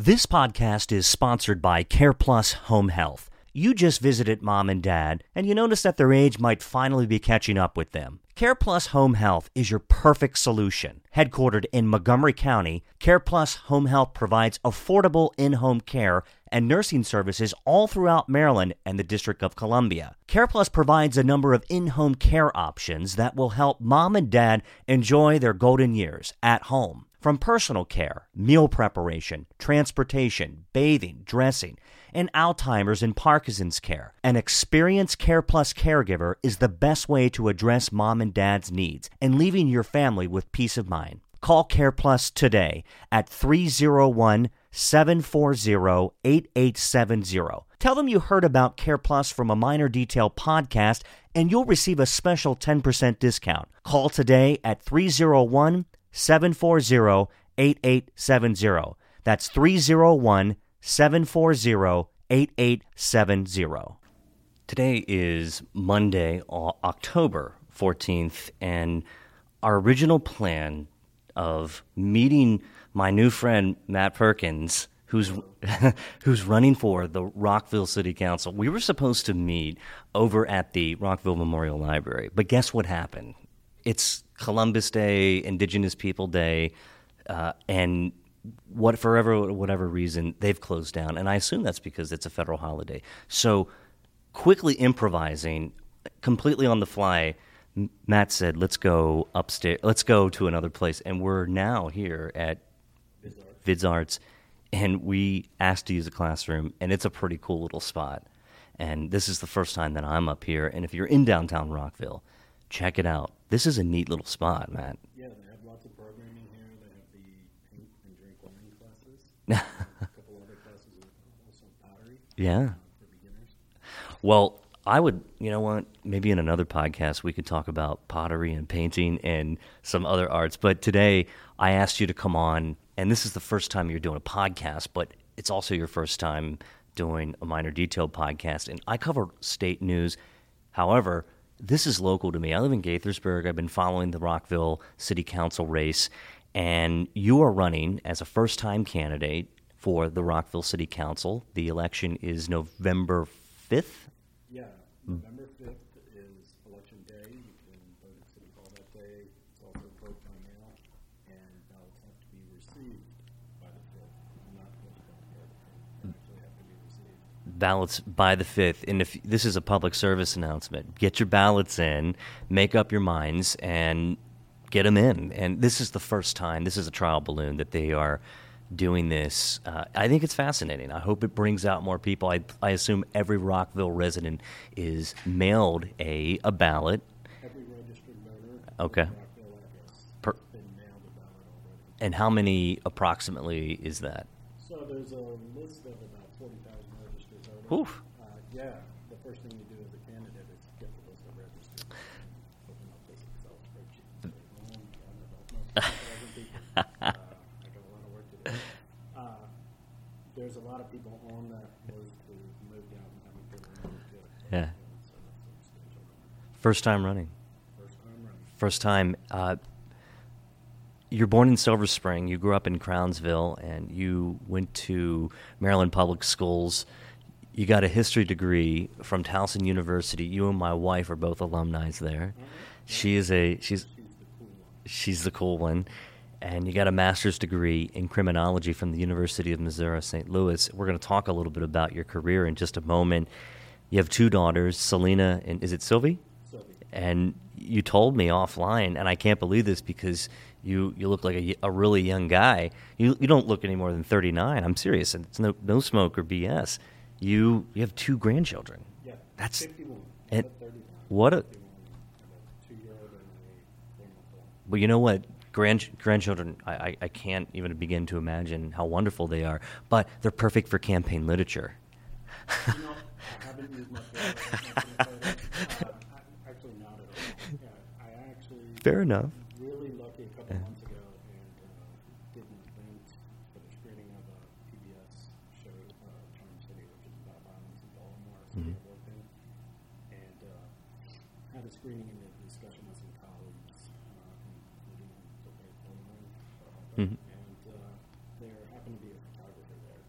This podcast is sponsored by CarePlus Home Health. You just visited mom and dad, and you notice that their age might finally be catching up with them. CarePlus Home Health is your perfect solution. Headquartered in Montgomery County, CarePlus Home Health provides affordable in home care and nursing services all throughout Maryland and the District of Columbia. CarePlus provides a number of in home care options that will help mom and dad enjoy their golden years at home. From personal care, meal preparation, transportation, bathing, dressing, and Alzheimer's and Parkinson's care, an experienced Care Plus caregiver is the best way to address mom and dad's needs and leaving your family with peace of mind. Call Care Plus today at 301 740 8870. Tell them you heard about Care Plus from a Miner Detail podcast and you'll receive a special 10% discount. Call today at 301 740 8870. That's 301 740 8870. Today is Monday, October 14th, and our original plan of meeting my new friend Matt Perkins, who's who's running for the Rockville City Council. We were supposed to meet over at the Rockville Memorial Library, but guess what happened? It's Columbus Day, Indigenous People Day, uh, and what forever whatever reason they've closed down, and I assume that's because it's a federal holiday. So quickly improvising, completely on the fly. Matt said, "Let's go upstairs. Let's go to another place." And we're now here at VisArts, and we asked to use a classroom, and it's a pretty cool little spot. And this is the first time that I'm up here. And if you're in downtown Rockville, check it out. This is a neat little spot, Matt. Yeah, they have lots of programming here. They have the paint and drink wine classes. a couple other classes, also pottery. Uh, yeah. For beginners. Well, I would, you know what? Maybe in another podcast we could talk about pottery and painting and some other arts. But today I asked you to come on, and this is the first time you're doing a podcast, but it's also your first time doing a Miner Detail podcast. And I cover state news. However, this is local to me. I live in Gaithersburg. I've been following the Rockville City Council race, and you are running as a first time candidate for the Rockville City Council. The election is November 5th. Yeah, November 5th is election day. You can vote at City Hall that day. It's also vote by mail, and ballots have to be received by the 5th. Not postponed, but they actually have to be received. Ballots by the 5th and if this is a public service announcement get your ballots in make up your minds and get them in and this is the first time this is a trial balloon that they are doing this uh, i think it's fascinating i hope it brings out more people i, I assume every rockville resident is mailed a, a ballot Every registered voter Okay. in Rockville address Per- has been mailed a ballot already. and how many approximately is that So there's a list of about 40,000 registered voters. Oof. Uh, yeah, the first thing you do as a candidate is get the list of registered. Open up this Excel spreadsheet. say, "Oh, I don't know Uh, I got a lot of work to do. Uh, there's a lot of people on that list who moved out and haven't been removed yet. Yeah. So that's the stage I'm on. first time running First time running. first time. Uh, you're born in Silver Spring. You grew up in Crownsville, and you went to Maryland Public Schools. You got a history degree from Towson University. You and my wife are both alumni there. Mm-hmm. She is a she's She's the cool one. she's the cool one. And you got a master's degree in criminology from the University of Missouri St. Louis. We're going to talk a little bit about your career in just a moment. You have two daughters, Selena and is it Sylvie? Sylvie. and you told me offline, and I can't believe this because you, you look like a, a really young guy. You you don't look any more than thirty nine. I'm serious, and it's no no smoke or BS. You you have two grandchildren. Yeah. That's- 51. and what a- 51. I have a two-year-old and. Well, you know what? Grand, grandchildren, I, I, I can't even begin to imagine how wonderful they are, but they're perfect for campaign literature. You know, I haven't used my. Uh, Actually, not at all. Yeah, I actually Fair enough. really lucky a couple months ago and uh, did an event for the screening of a PBS show, uh, Charm City, which is about violence in Baltimore, city I worked in, and uh, had a screening and a discussion with some colleagues, uh, including Sylvia Coleman, uh, Mhm. and uh, there happened to be a photographer there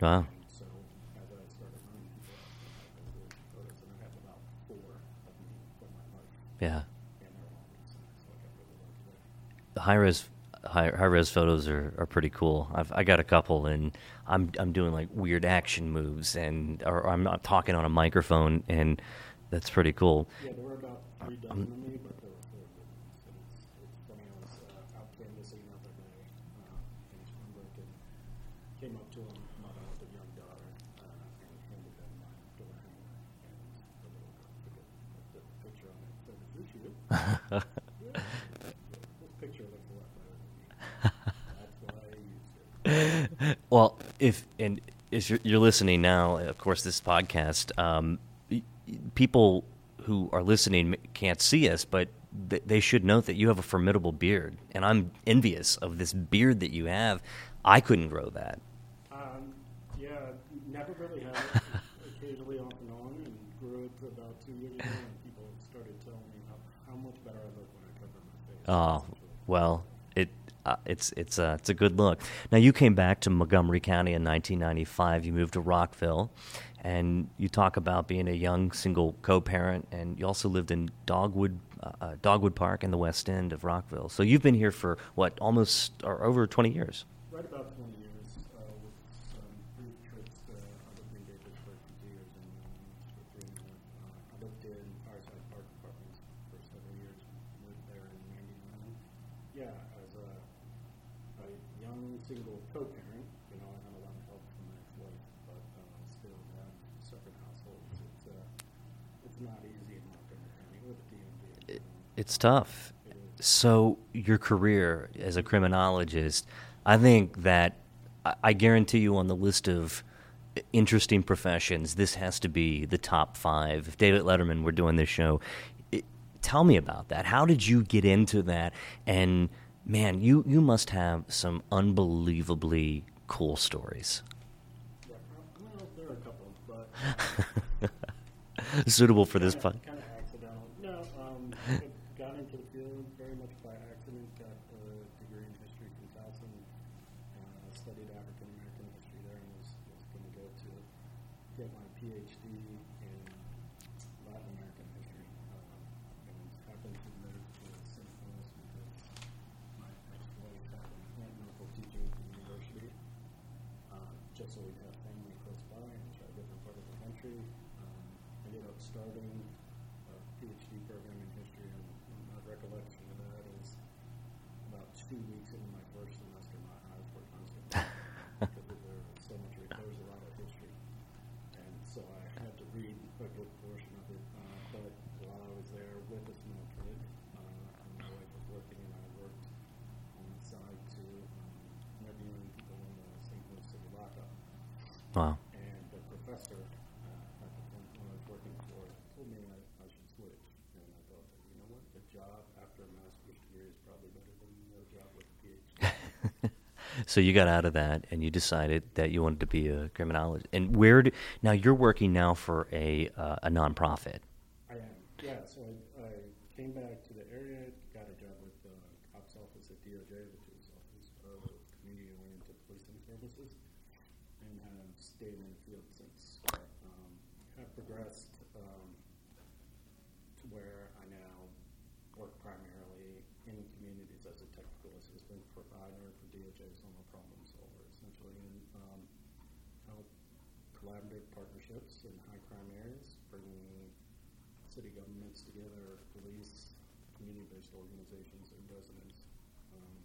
Wow. So as I started running, people asked me if I could do photos, and I have about four of me from my life, Yeah. and they're all recent, so I really lucky there. The high res high, high res photos are, are pretty cool. I've I got a couple and I'm I'm doing like weird action moves and or I'm not talking on a microphone and that's pretty cool. Yeah, there were about three um, dozen of me, but there were four good ones. And it's, it's funny, I was uh, out canvassing the other day uh, in Springbrook and came up to a mother with a young daughter uh, and handed them my door hanger. And the little girl took it, took the picture on it and said, Is this you? yeah. This picture looks a lot better than me. That's why I used it. Well, if and if you're, you're listening now, of course, this podcast, um, people who are listening can't see us, but th- they should note that you have a formidable beard, and I'm envious of this beard that you have. I couldn't grow that. Um, yeah, never really had it. Occasionally off and on, and grew it for about two years ago, and people started telling me how, how much better I look when I cover my face. Oh well, it uh, it's it's uh, it's a good look. Now you came back to Montgomery County in 1995. You moved to Rockville, and you talk about being a young single co-parent, and you also lived in Dogwood uh, uh, Dogwood Park in the West End of Rockville. So you've been here for what almost or over 20 years. Right about 20 tough. So your career as a criminologist, I think that I- guarantee you on the list of interesting professions, this has to be the top five. If David Letterman were doing this show, it, tell me about that. How did you get into that? And man, you you must have some unbelievably cool stories. Yeah, well, there are a couple, but. Suitable for this kind fun. Kind of accidental. No, um, I got into the field very much by accident. Got a degree in history from Towson. Uh, studied African American history there, and was, was going to go to get my In Latin American history. Uh, and happened to move to St. Louis because my ex-wife had an teaching at the university uh, just so we'd have family close by and try a different part of the country. Um, ended up starting a PhD program in history, and my recollection of that is about two weeks into my first semester, my eyes were constantly because there was so much. There was a lot of history, and so I had to read a good portion of it. Uh, but while I was there with a small kid, uh, and my wife was working, and I worked on the side to um, interviewing people in the St. Louis City lockup. Wow. And the professor uh, at the point when I was working for told me I, I should switch. And I thought, you know what, a job after a master's degree is probably better than no job with a PhD. so you got out of that and you decided that you wanted to be a criminologist. And where do, now you're working now for a uh, a nonprofit. I am, yeah. So I, I came back to the area, got a job with the cops office at DOJ, which is Office of Community Oriented Policing Services, and have stayed in the field since. Um, have progressed um, to where I now work primarily in communities as a technical assistant provider for DOJ, so problem solver essentially, and um, help collaborative partnerships in high crime areas, bringing city governments together, police, community-based organizations, and residents. Um,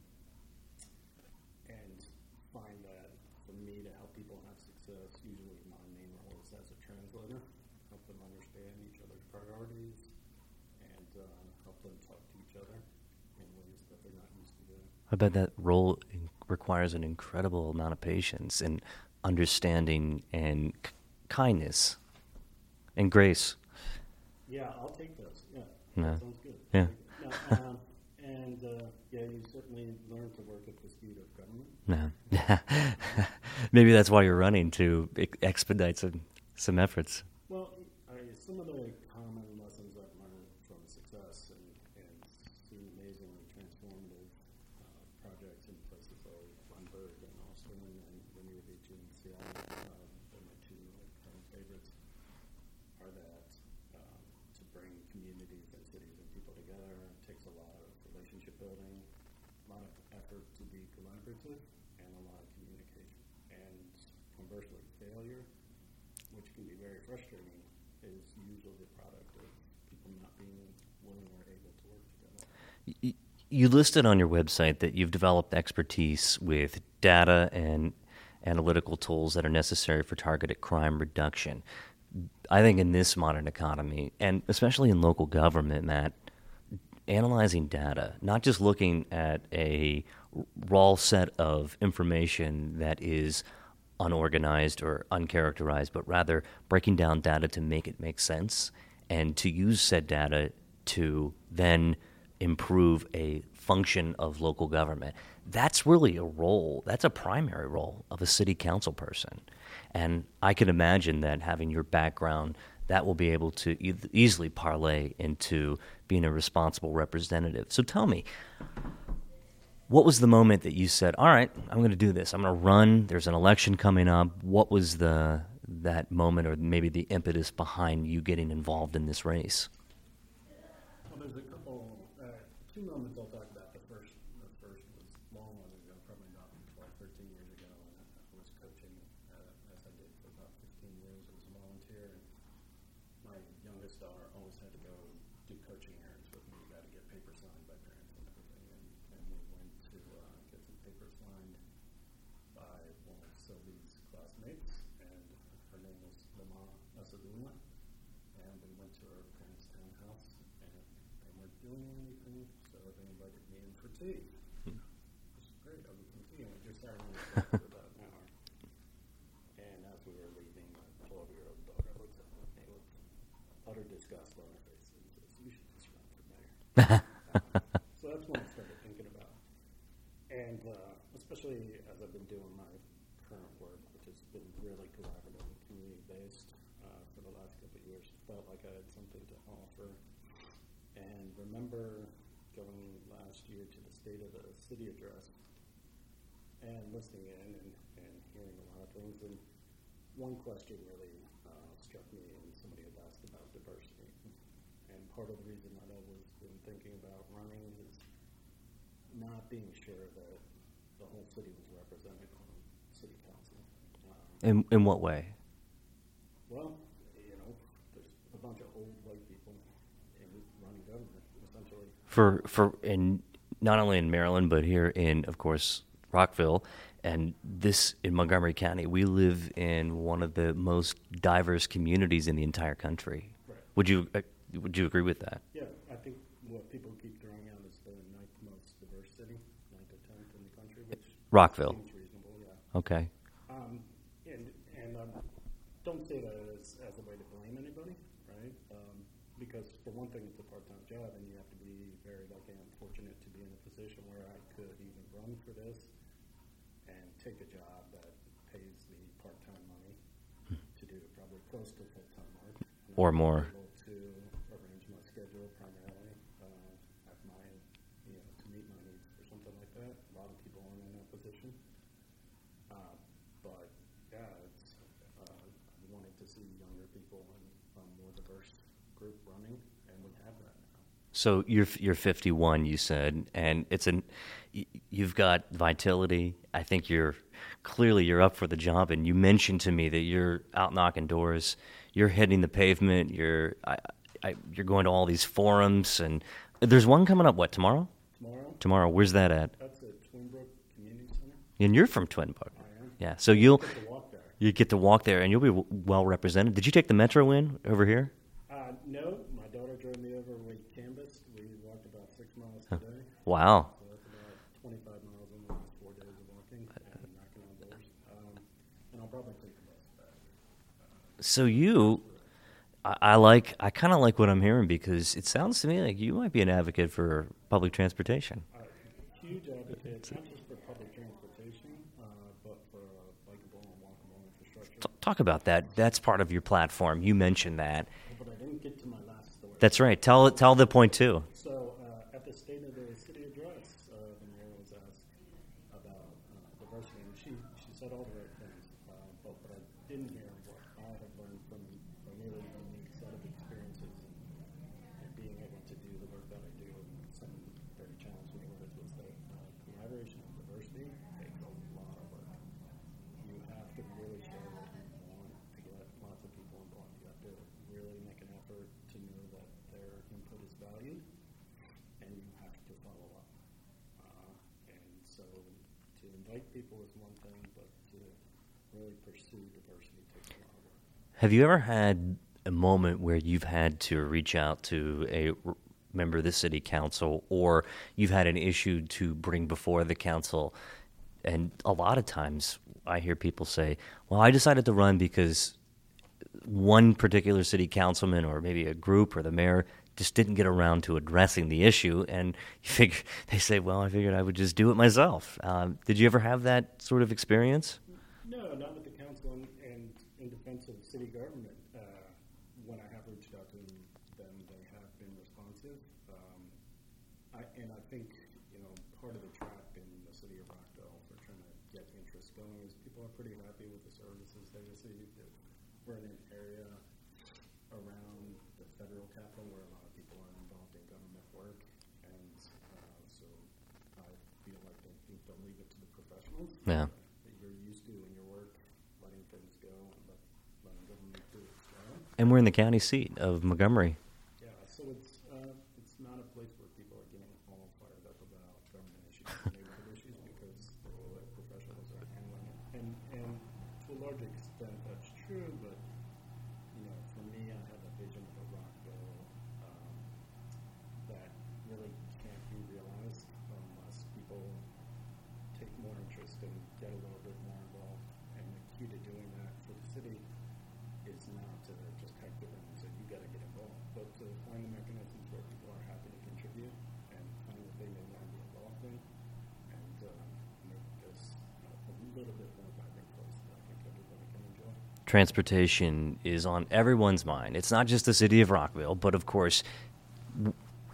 and find that for me to help people have success, usually my main role is as a translator, help them understand each other's priorities, and uh, help them talk to each other in ways that they're not used to doing. I bet that role in- requires an incredible amount of patience and understanding and kindness and grace. Yeah, I'll take those. Yeah, Yeah. sounds good. Yeah. No, um, and uh, yeah, you certainly learn to work at the speed of government. No. Maybe that's why you're running to expedite some some efforts. from when, when you were teaching in Seattle, um, and my two like, kind of favorites are that um, to bring communities and cities and people together takes a lot of relationship building, a lot of effort to be collaborative, and a lot of communication. And conversely, failure, which can be very frustrating, is usually the product of people not being willing or able to work together. You listed on your website that you've developed expertise with data and analytical tools that are necessary for targeted crime reduction. I think in this modern economy, and especially in local government, Matt, analyzing data, not just looking at a raw set of information that is unorganized or uncharacterized, but rather breaking down data to make it make sense and to use said data to then improve a function of local government. That's really a role, that's a primary role of a city council person. And I can imagine that having your background, that will be able to e- easily parlay into being a responsible representative. So tell me, what was the moment that you said, "All right, I'm going to do this. I'm going to run. There's an election coming up." What was the that moment, or maybe the impetus behind you getting involved in this race? Well, there's a couple, uh, two moments I'll talk about. The first, the first was long long ago, probably about 12, 13 years ago, and I was coaching uh, as I did for about 15 years as a volunteer. And my youngest daughter always had to go do coaching errands with me. You got to get papers signed by parents and everything. And, and we went to uh, get some papers signed by one of Sylvie's classmates, and her name was Lama Asaduna. And we went to her parents' townhouse, and they weren't doing anything, so they invited me in for tea. Which is great. I'll get some tea, and we just sat around and talked for about an hour. And as we were leaving, my 12-year-old daughter looks at me with utter disgust on her face and says, "You should just run for mayor." so that's when I started thinking about. And uh, especially as I've been doing my current work, which has been really collaborative and community based uh, for the last couple of years, felt like I had something to offer. And remember going last year to the State of the City address and listening in and, and hearing a lot of things. And one question really uh, struck me, and somebody had asked about diversity. And part of the reason that I was been thinking about running is not being sure that the whole city was represented on city council. Um, In in what way? well, you know, there's a bunch of old white people in running government, essentially. For for in not only in Maryland but here in of course Rockville and this in Montgomery County, we live in one of the most diverse communities in the entire country. Right. Would you uh, would you agree with that? Yeah, I think what people keep throwing out is the ninth most diverse city, ninth or tenth in the country, which Rockville. seems reasonable, yeah. Okay. Um, and and um, don't say that as, as a way to blame anybody, right? Um, because for one thing, it's a part-time job, and you have to be very lucky and fortunate to be in a position where I could even run for this and take a job that pays the part-time money to do probably close to full-time work. Or more. Able to arrange my schedule primarily, uh, at my, you know, to meet my needs or something like that. A lot of people aren't in that position. Uh, but yeah, it's uh, I wanted to see younger people and a more diverse group running, and we have that now. So you're you're 51, you said, and it's an you've got vitality. I think you're clearly you're up for the job. And you mentioned to me that you're out knocking doors, you're hitting the pavement, you're I, I, you're going to all these forums, and there's one coming up. What tomorrow? Tomorrow, Tomorrow, where's that at? that's at Twinbrook Community Center. And you're from Twinbrook. I am. Yeah, so you'll you get to walk there, and you'll be w- well represented. Did you take the metro in over here? Uh, no, my daughter drove me over. We canvassed. We walked about six miles today. Wow. So that's about 25 miles in the last four days of walking and knocking on doors. Um, and I'll probably take the bus back. So you, I, I like, I kind of like what I'm hearing because it sounds to me like you might be an advocate for public transportation. Uh, huge advocate, not just for public transportation, uh, but for uh, bikeable and walkable infrastructure. T- talk about that. That's part of your platform. You mentioned that. But I didn't get to my last story. That's right. Tell tell the point too. So uh, at the State of the City address, uh, the mayor was asked about uh, diversity, and she, she said all the right things. Uh, but what I didn't hear what I have learned from a really like people is one thing, but to really pursue diversity takes a lot of work. Have you ever had a moment where you've had to reach out to a member of the city council or you've had an issue to bring before the council? And a lot of times I hear people say, well, I decided to run because one particular city councilman or maybe a group or the mayor – just didn't get around to addressing the issue. And you figure, they say, well, I figured I would just do it myself. Um, did you ever have that sort of experience? No, not with the council and, and in defense of city government. Uh, when I have reached out to them, they have been responsive. Um, I, and I think, you know, part of the trap in the city of Rockville for trying to get interest going is people are pretty happy with the services they receive. We're in an area around the federal capital where a lot of people are involved in government work. And uh, so I feel like they think they'll leave it to the professionals Yeah. that you're used to in your work, letting things go and let, letting government do its job. And we're in the county seat of Montgomery. Yeah, so it's, uh, it's not a place where people are getting all fired up about government issues, and neighborhood issues, because the the professionals are handling it. And, and to a large extent, that's true, but, you know, for me, I have a vision of a Rockville, um, that really can't be realized unless people take more interest and get a little bit more involved. And the key to doing that for the city is not to just pack the room and say, you gotta get involved, but to find the mechanisms where people are happy to contribute and find the thing they want to be involved in and, uh, make this you know, a little bit more vibrant place that I think everybody can enjoy. Transportation is on everyone's mind. It's not just the city of Rockville, but of course,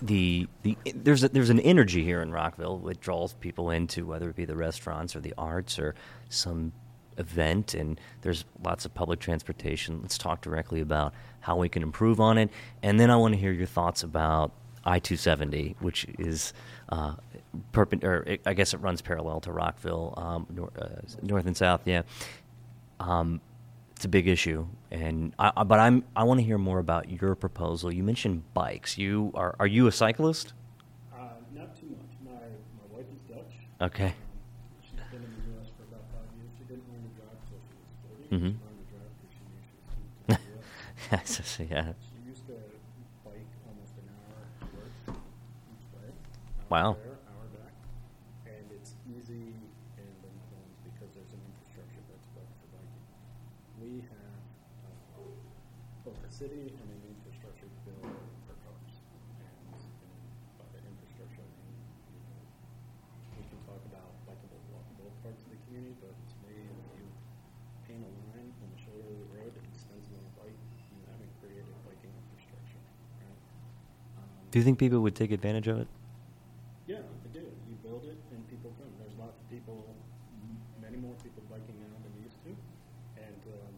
the the there's a, there's an energy here in Rockville. Which draws people into whether it be the restaurants or the arts or some event and there's lots of public transportation. Let's talk directly about how we can improve on it. And then i want to hear your thoughts about i-270 which is uh, perpend- or it, i guess it runs parallel to rockville um, nor- uh, north and south yeah. Um, it's a big issue, and I, but I'm I want to hear more about your proposal. You mentioned bikes. You are are you a cyclist? Uh, not too much. My, my wife is Dutch. Okay. Um, she's been in the U.S. for about five years. She didn't learn to drive till she was 40. Mhm. She learned to drive because she knew she was coming to the U.S. Yes, yes, yeah. She used to bike almost an hour to work each way. Wow. There, hour back. And it's easy in the Netherlands because there's an infrastructure that's built for biking. We have uh, both a city and an infrastructure built for cars. And, and by the infrastructure, I mean, you know, we can talk about bikeable, walkable parts of the community, but to me, if you paint a line on the shoulder of the road that extends on a bike, you haven't created biking infrastructure, right? Um, Do you think people would take advantage of it? yeah, I do. You build it and people come. There's lots of people, many more people biking now than used to. And um,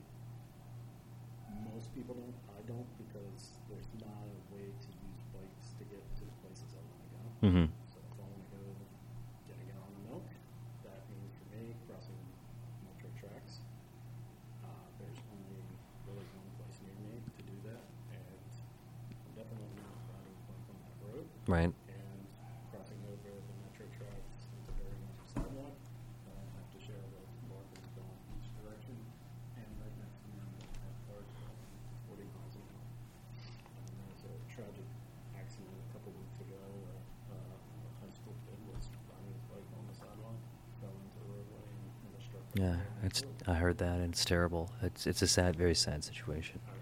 most people don't. I don't because there's not a way to use bikes to get to the places I want to go. Mm-hmm. So if I want to go get a gallon of milk, that means for me crossing metro tracks. Uh, there's only really one place near me to do that, and I'm definitely not riding a bike on that road Right. and crossing over the metro tracks into very much a sidewalk. Uh, I have to share with markers going each direction, and right next to me I'm going to have cars going 40 miles an hour. Um, there was a tragic accident a couple weeks ago where uh, a high school kid was riding his bike on the sidewalk, fell into the roadway, and, and was struck. by a Yeah, it's. I heard that, and it's terrible. It's it's a sad, very sad situation. Um,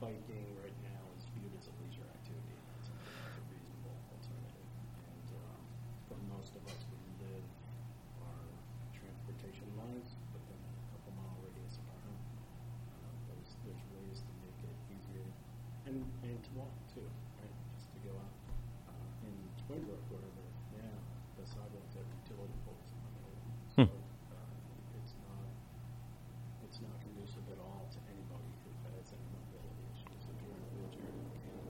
biking right now is viewed as a leisure activity. It's a, it's a reasonable alternative. And um, for most of us, we live our transportation lives within a couple mile radius of our home. Uh, there's, there's ways to make it easier and, and to walk too, right? Just to go out. Uh, in Twinbrook, where the, yeah, the sidewalks have utility poles in the middle. So Hmm. uh, it's not it's not conducive at all to anybody who has any mobility issues. If you're in a wheelchair, you can't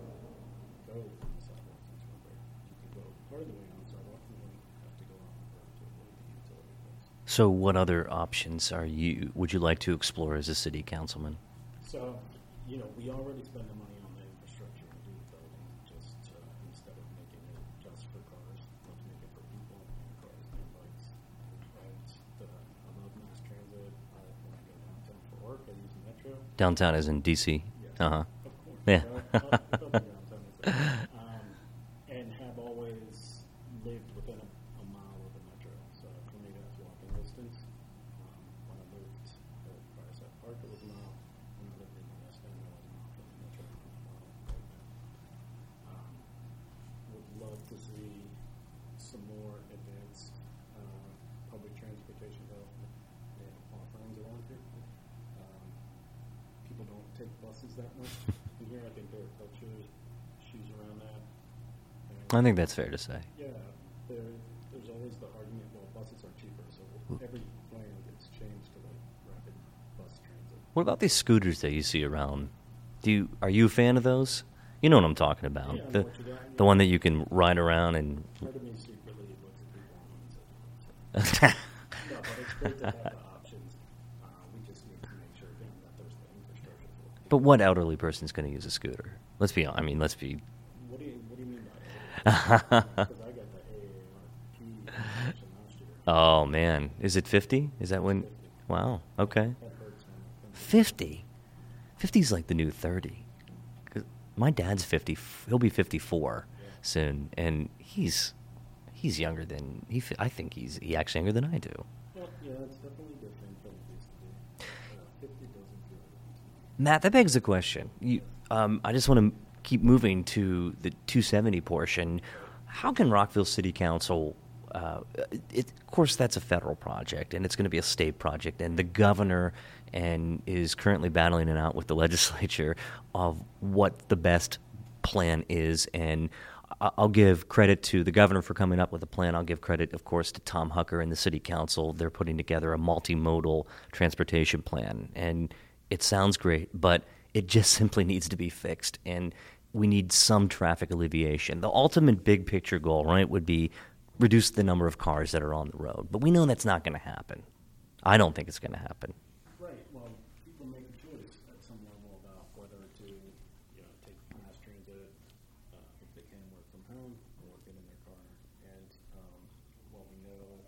go on the sidewalks in Twinbrook. You can go part of the way on the sidewalk and then have to go off the road to avoid the utility poles. So, what other options are you would you like to explore as a city councilman? So, you know, we already spend the money on the infrastructure to do the building. Just uh, instead of making it just for cars, let's make it for people and cars and bikes. And the, I love mass transit. I, when I go to metro. Downtown is in D.C. Yes. Uh huh. Of course. Yeah. Uh, uh, double downtown is there. um, and have always lived within a, a mile of the metro. So for me, that's walking distance. Um, when I moved to Fireside Park, it was a mile. When I lived in the West End, it was a mile from the metro. I'm a mile right now. Um, would love to see some more advanced uh, public transportation development and offerings around here. Um, people don't take buses that much here. I think there are culture issues around that. And, I think that's fair to say. yeah, there, there's always the argument, well, buses are cheaper, so every plan gets changed to like rapid bus transit. What about these scooters that you see around? Do you are you a fan of those? You know what I'm talking about. Yeah, the the one that you can ride around and. Part of me secretly looks at people and no, but it's great to have the options. Uh, we just need to make sure again that there's the infrastructure but what elderly person is going to use a scooter? Let's be. I mean, let's be. Oh man, is it 50? Is that when? Wow. Okay. Comes 50. 50 is like the new 30 my dad's 50. He'll be 54 soon, and he's he's younger than he. i think he's he actually younger than I do. Well, yeah, it's definitely different than it used to be. 50 doesn't feel right. Matt, that begs the question. You, um, I just want to keep moving to the 270 portion. How can Rockville City Council? Uh, it, of course, that's a federal project, and it's going to be a state project, and the governor and is currently battling it out with the legislature of what the best plan is. And I'll give credit to the governor for coming up with a plan. I'll give credit, of course, to Tom Hucker and the city council. They're putting together a multimodal transportation plan, and it sounds great, but it just simply needs to be fixed. And we need some traffic alleviation. The ultimate big picture goal, right, would be reduce the number of cars that are on the road. But we know that's not going to happen. I don't think it's going to happen. Right. Well, people make a choice at some level about whether to, you know, take mass transit uh, if they can work from home or get in their car. And um, what we know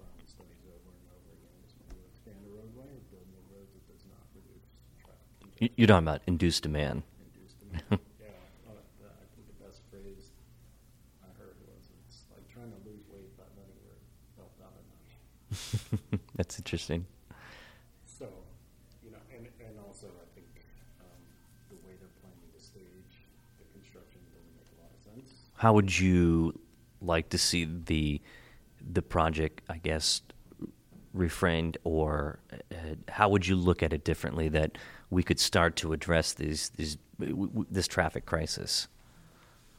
from studies over and over again is when you expand a roadway or build new roads, it does not reduce traffic You're talking about. Induced demand. yeah. Uh, the, I think the best phrase I heard was it's like trying to lose weight by letting your belt down a notch. that's interesting. So, you know, and, and also I think um, the way they're planning to stage the construction doesn't make a lot of sense. How would you like to see the the project, I guess, reframed, or uh, how would you look at it differently that we could start to address these these w- w- this traffic crisis?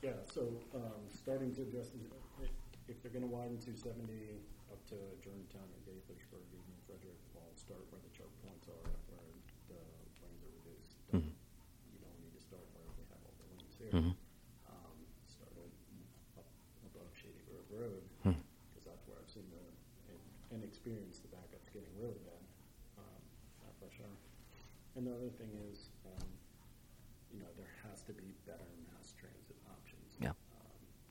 Yeah, so um, starting to address, the- if, they're going to widen 270 up to Germantown or Gaithersburg, even Frederick, well, start where the choke points are, where the lanes are reduced. Don't- You don't need to start where we have all the lanes here. Mhm. Um, start up above Shady Grove Road, Hmm. because that's where I've seen the, and, and experienced the backups getting really bad um, at Hour. And the other thing is, um, you know, there has to be better mass transit options. Yeah. Um,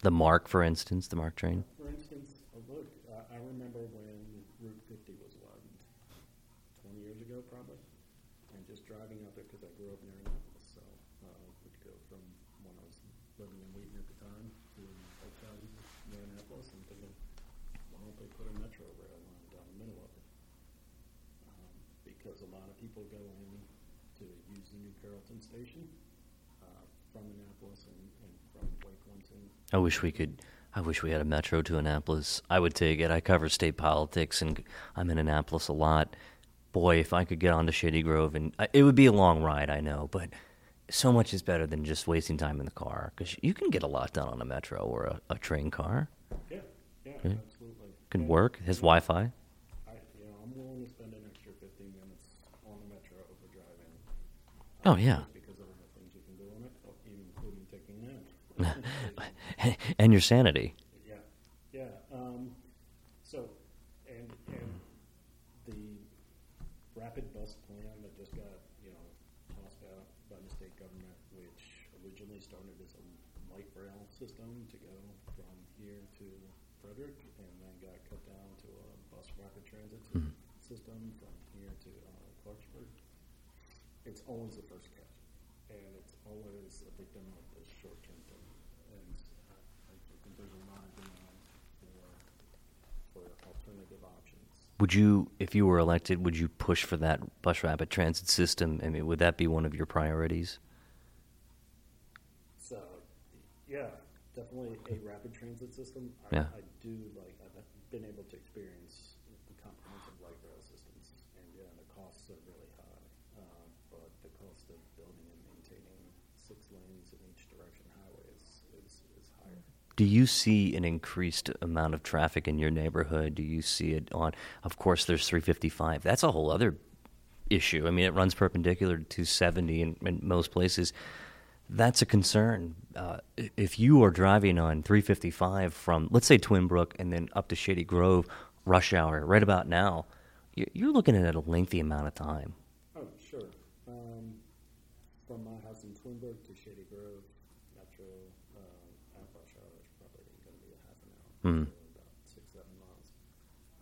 The MARC, for instance, the MARC train. for instance, uh, look, I, I remember when Route 50 was widened 20 years ago, probably, and just driving out there because I grew up near Annapolis, so uh, would go from when I was living in Wheaton at the time to Oak Island near Annapolis, and thinking, why don't they put a metro rail line down the middle of it? Um, because a lot of people go in to use the new Carrollton station uh, from Annapolis and, and from Lake Linton I wish we could. I wish we had a metro to Annapolis. I would take it. I cover state politics, and I'm in Annapolis a lot. Boy, if I could get onto Shady Grove, and I- it would be a long ride, I know, but so much is better than just wasting time in the car because you can get a lot done on a metro or a, a train car. Yeah, yeah, absolutely. Can And, work. Has Wi-Fi. I, know, I'm willing to spend an extra 15 minutes on the metro over driving. Oh, yeah. Because of the things you can do on it, uh, including taking naps. and your sanity. yeah, yeah. Um, so, and and the rapid bus plan that just got you know tossed out by the state government, which originally started as a light rail system to go from here to Frederick, and then got cut down to a bus rapid transit Mhm. system from here to uh, Clarksburg. it's always the first catch, and it's always a victim of the short-term thing. And I, I think there's a lot of demand for for alternative options. Would you, if you were elected, would you push for that bus rapid transit system? I mean, would that be one of your priorities? So, yeah, definitely a rapid transit system. I, Yeah. I do like. I've been able to experience the comprehensive light rail systems, and yeah, the costs are really high. Uh, but the cost of building and maintaining six lanes in each direction highways is, is higher. Do you see an increased amount of traffic in your neighborhood? Do you see it on? Of course, there's 355. That's a whole other issue. I mean, it runs perpendicular to 270 in, in most places. That's a concern. Uh, if you are driving on 355 from, let's say, Twin Brook and then up to Shady Grove, rush hour, right about now, you- you're looking at a lengthy amount of time. Oh, sure. Um, from my house in Twinbrook to Shady Grove, Metro, um, at rush hour is probably going to be a half an hour, Hmm. so about six, seven miles.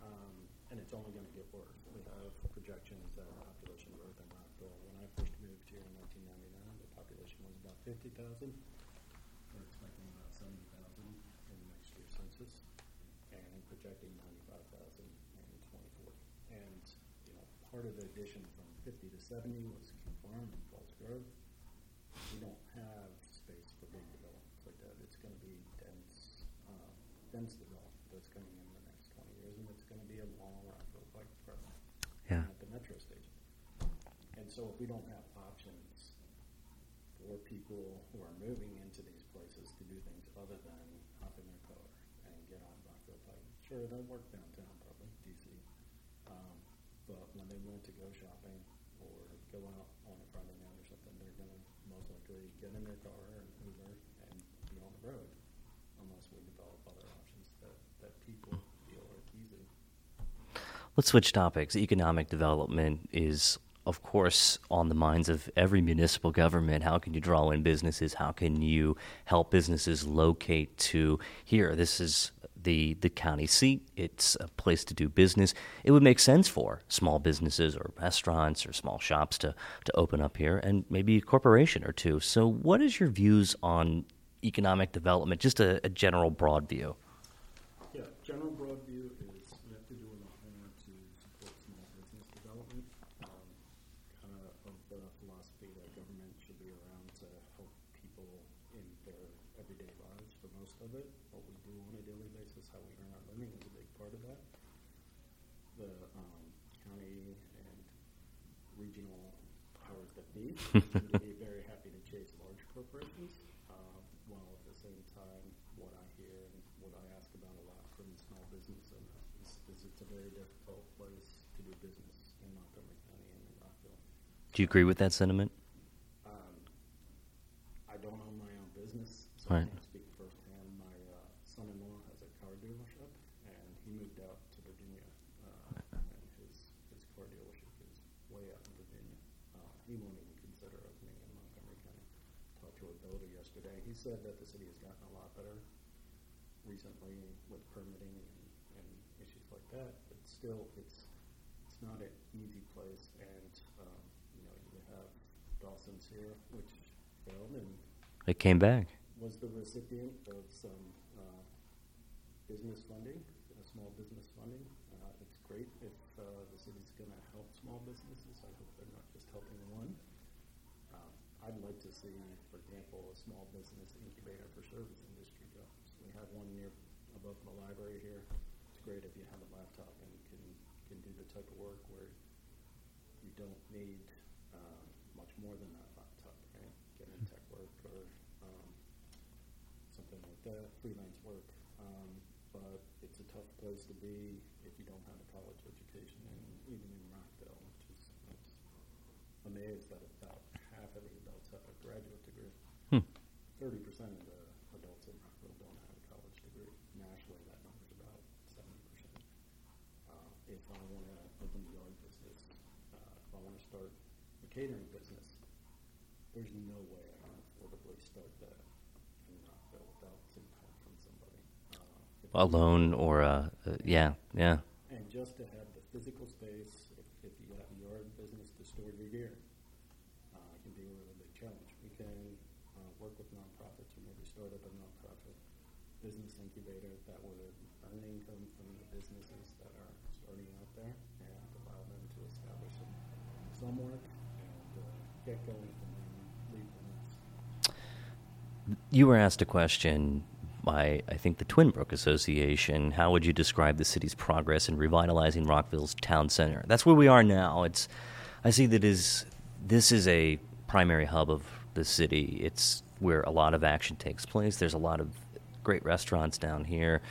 Um, and it's only going to get worse. We have projections that population growth in Rockville. When I first moved here in 1999, the population was about 50,000. We're expecting about 70,000 in next year's census, and projecting 95,000 in 24. And you know, part of the addition from 50 to 70 was King Farm and Falls Grove. We don't have space for big developments like that. It's going to be dense, uh, dense development that's coming in the next 20 years, and it's going to be a long Rockville Pike trail Yeah. at the metro station. And so if we don't have options for people who are moving into these places to do things other than hop in their car and get on Rockville Pike, sure, they'll work downtown probably, DC. Um, but when they want to go shopping or go out on a Friday night or something, they're gonna most likely get in their car and Uber and be on the road unless we develop other options that, that people feel are easy. Let's switch topics. Economic development is, of course, on the minds of every municipal government. How can you draw in businesses? How can you help businesses locate to here? This is the, the county seat. It's a place to do business. It would make sense for small businesses or restaurants or small shops to, to open up here and maybe a corporation or two. So, what is your views on economic development? Just a, a general broad view. Yeah, general broad view is we have to do a lot more to support small business development. Um, kind of of the philosophy that government should be around to help people in their everyday lives for most of it. What we do on a daily basis, how we earn our living is a big part of that. The um, county and regional powers be be very happy to chase large corporations, uh, while at the same time, what I hear and what I ask about a lot from small business owners is, is it's a very difficult place to do business in Montgomery County and in Rockville. Do you agree with that sentiment? Um, I don't own my own business, so Right. I can't speak firsthand. My uh, son-in-law has a car dealership, and he moved out to Virginia, uh, and his his car dealership is way out in Virginia. Uh, he won't even consider opening in Montgomery County. Talked to a builder yesterday. He said that the city has gotten a lot better recently with permitting and, and issues like that, but still, it's it's not an easy place, and um, you know you have Dawson's here, which failed and It came back. was the recipient of some uh, business funding, uh, small business funding. Uh, it's great if uh, the city's going to help small businesses. I hope they're not just helping one. Um, I'd like to see, for example, a small business incubator for service industry jobs. We have one near above the library here. It's great if you have a laptop and can can do the type of work where you don't need um, much more than that laptop, right? Getting tech work or um, something like that, freelance work. Um, but it's a tough place to be if you don't have a college education, and even in Rockville, which is amazed that about half of the adults have a graduate degree. Hmm. Thirty percent of the adults in Rockville don't have a college degree. Nationally, that number's about seventy percent. Uh, if I want to open a yard business, uh, if I want to start a catering business, there's no way I can affordably start that in Rockville without some help from somebody. Uh, if A loan or a, uh, yeah, yeah. and just to have the physical space, if, if you got a yard business to store your gear, can be a really big challenge. We can uh, work with nonprofits or maybe start up a nonprofit business incubator that would earn income from the businesses that are starting out there and allow them to establish some, some work and uh, get going and then leave the nest. You were asked a question by, I think, the Twinbrook Association. How would you describe the city's progress in revitalizing Rockville's town center? That's where we are now. It's, I see that is this is a primary hub of the city. It's where a lot of action takes place. There's a lot of great restaurants down here.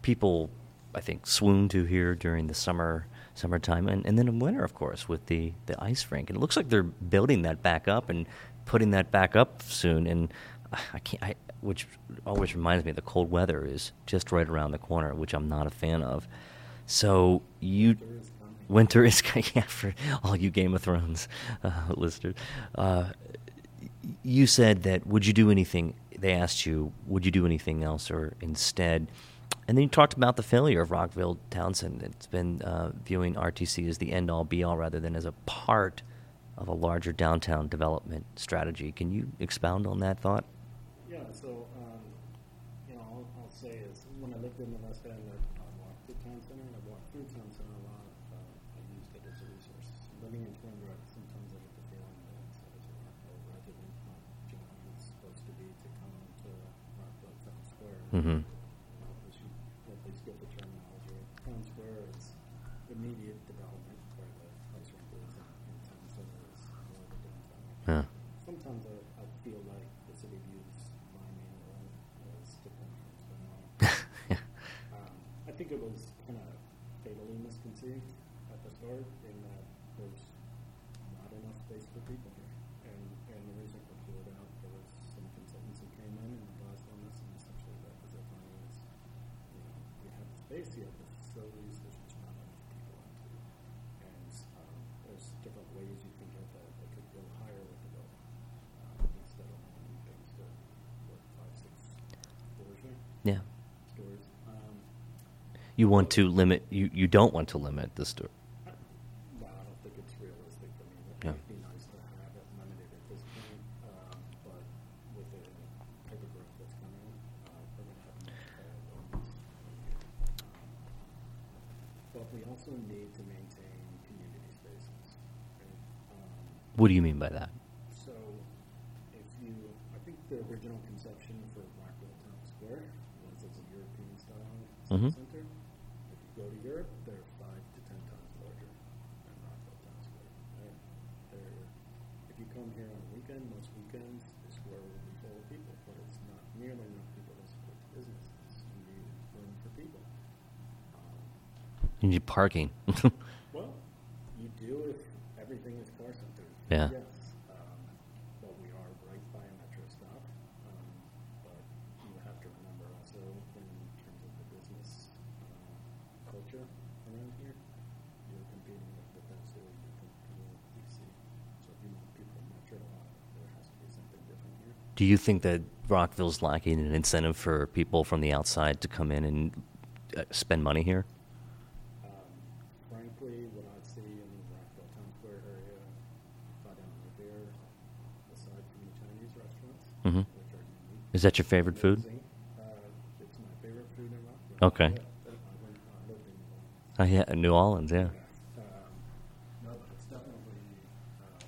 People, I think, swoon to here during the summer summertime and, and then in winter of course with the, the ice rink and it looks like they're building that back up and putting that back up soon and I can't I, which always reminds me the cold weather is just right around the corner which I'm not a fan of so you winter is coming yeah, for all you Game of Thrones uh, listeners uh, you said that would you do anything they asked you would you do anything else or instead and then you talked about the failure of Rockville Townsend. It's been uh, viewing RTC as the end all be all rather than as a part of a larger downtown development strategy. Can you expound on that thought? Downtown. Yeah. Sometimes I, feel like the city views my main I think it was kind of fatally misconceived at the start in that there's not enough space for people here. And, and the reason for pulled out, there was some consultants who came in and advised on this, and essentially what was their finding is, you know, you have the space, you have the facilities, there's just not enough people into it. And um, there's different ways you can get that. They could go higher with the building um, instead of having things that work five, six floors here Yeah. stores. Um, You want to limit. You, you don't want to limit the store. No, I don't think it's realistic. I mean, it Yeah. might be nice to have it limited at this point, um, but with the type of growth that's coming, uh, we're going to have much. But we also need to maintain community spaces. Right? Um, What do you mean by that? so, if you, I think the original conception for Rockville Town Square was as a European style Mhm. center. If you go to Europe, they're five to ten times larger than Rockville Town Square. Right? They're, if you come here on a weekend, most weekends, the square will be full of people, but it's not nearly enough people to support the businesses. You need room for people. Um, You need parking. well, you do if everything is car centered. Yeah. Yes. Um, but we are right by a metro stop. Um, but you have to remember also in terms of the business uh, culture around here, you're competing with Bethesda, you're competing with DC. So if you want people in metro, uh, there has to be something different here. Do you think that Rockville's lacking an incentive for people from the outside to come in and uh, spend money here? Um, frankly, what I see in the Rockville Town Square area, if I don't live there, aside from the Chinese restaurants, Mhm. which are unique. Is that your favorite food? Uh, it's my favorite food in Rockville. Okay. Yeah, I, went, I lived New Orleans. Yeah, New Orleans. Yeah. Um, no, but it's definitely uh,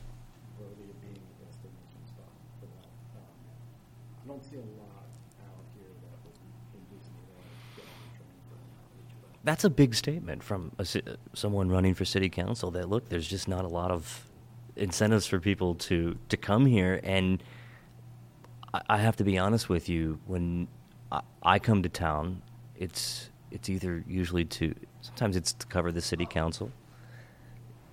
worthy of being a destination spot for that. Um, I don't see a lot out here that would induce me to get on the train for an outreach, but That's a big statement from a, someone running for city council. That look, there's just not a lot of incentives for people to to come here, and I, I have to be honest with you. When I, I come to town, it's it's either usually to sometimes it's to cover the city council.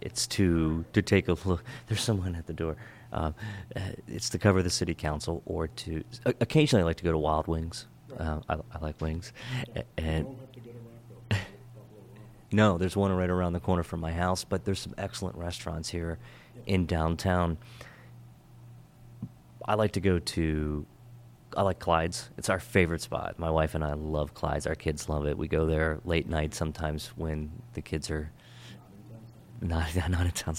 It's to to take a look. There's someone at the door. Um, uh, it's to cover the city council, or to occasionally I like to go to Wild Wings. Uh, I, I like wings, and don't have to go to Rockville to get Buffalo Wild Wings. No, there's one right around the corner from my house, but there's some excellent restaurants here in downtown. I like to go to I like Clyde's. It's our favorite spot. My wife and I love Clyde's. Our kids love it. We go there late night sometimes when the kids are Not not in town.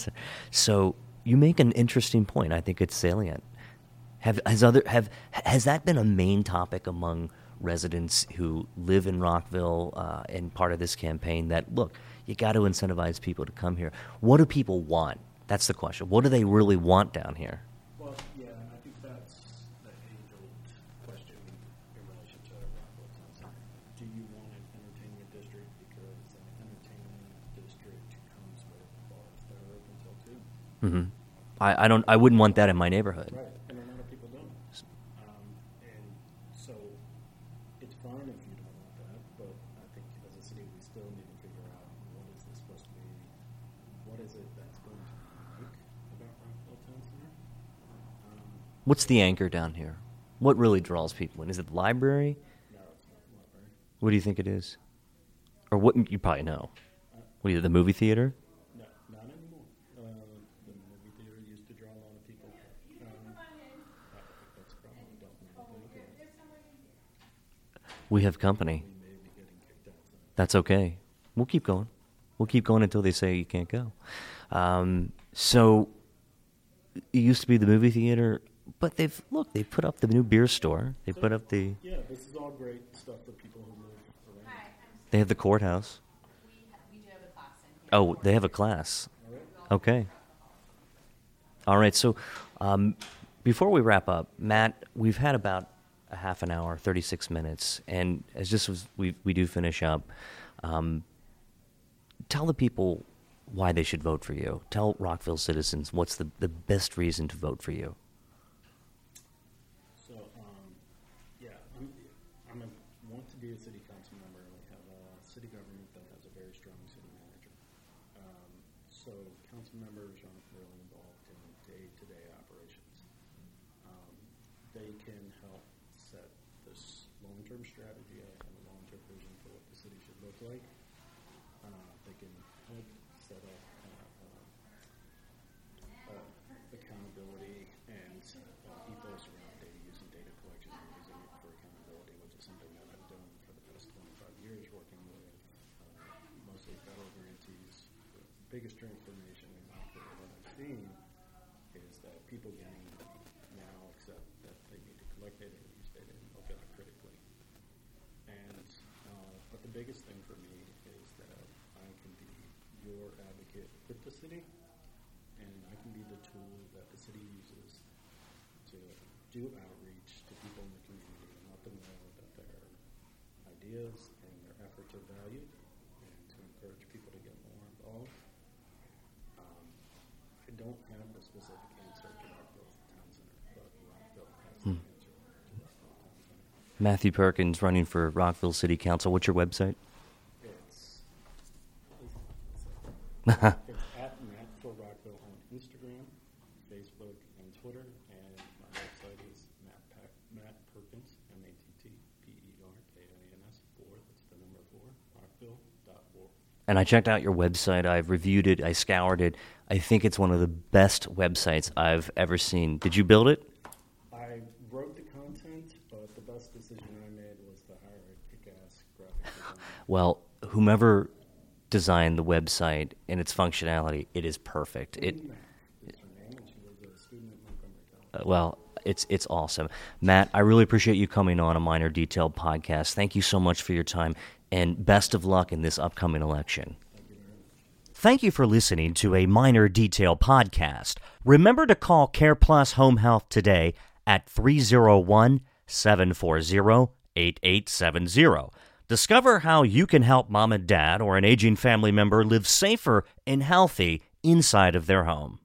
So you make an interesting point. I think it's salient. Have has other have has that been a main topic among residents who live in Rockville uh, and part of this campaign? That look, you got to incentivize people to come here. What do people want? That's the question. What do they really want down here? Well, yeah, and I think that's the age-old question in relation to Rockville Town. Do you want an entertainment district? Because an entertainment district comes with bars that are open till two. hmm I, I don't. I wouldn't want that in my neighborhood. Right, and a lot of people don't. Um, and so it's fine if you don't want that, but I think as a city, we still need to figure out what is this supposed to be? What is it that's going to be unique about Rockville Town Center? Um, What's the anchor down here? What really draws people in? Is it the library? What do you think it is? Or what? You probably know. What is it? The movie theater? No, not anymore. The movie theater used to draw a lot of people. We have company. That's okay. We'll keep going. We'll keep going until they say you can't go. Um, so it used to be the movie theater, but they've look. They put up the new beer store. They put up the. Yeah, this is all great stuff for people who live around. They have the courthouse. We do have a class in here. Oh, they have a class. Okay. All right. So, um, before we wrap up, Matt, we've had about a half an hour, thirty-six minutes, and as just as we we do finish up, um, tell the people why they should vote for you. Tell Rockville citizens what's the the best reason to vote for you. So, um, yeah, I'm, I'm a, want to be a city council member, and we have a city government that has a very strong city manager. Um, so council members aren't really involved in day-to-day operations. Um, they can help set this long-term strategy and a long-term vision for what the city should look like. Uh, they can help set up, uh, um, uh, accountability and uh, ethos around data use and data collection and using it for accountability, which is something that I've done for the past 25 years, working with uh, mostly federal grantees. The biggest transformation in Rockville that I've seen is that people getting now accept that they need to collect data and use data and look at it critically. And uh, but the biggest thing for me is that I can be your advocate with the city, and I can be the tool that the city uses to do outreach to people in the community and let them know that their ideas and their efforts are valued, and to encourage people to get more involved. Um, I don't have the specific answer to Rockville Town Center, but Rockville has the answer to Rockville Town Center. Matthew Perkins running for Rockville City Council. What's your website? It's, it's at Matt for Rockville on Instagram, Facebook, and Twitter, and my website is Matt, Pack, Matt Perkins, M A T T P E R K I N S four. That's the number four. Rockville.org. And I checked out your website. I've reviewed it. I scoured it. I think it's one of the best websites I've ever seen. Did you build it? I wrote the content, but the best decision I made was to hire a kick-ass graphic designer. Well, whomever designed the website and its functionality, it is perfect. It Matt is her name, and she was a student at Montgomery College. uh, well, it's it's awesome. Matt, I really appreciate you coming on a Miner detailed podcast. Thank you so much for your time and best of luck in this upcoming election. Thank you for listening to a Miner Detail podcast. Remember to call Care Plus Home Health today at 301 740 8870. Discover how you can help mom and dad or an aging family member live safer and healthy inside of their home.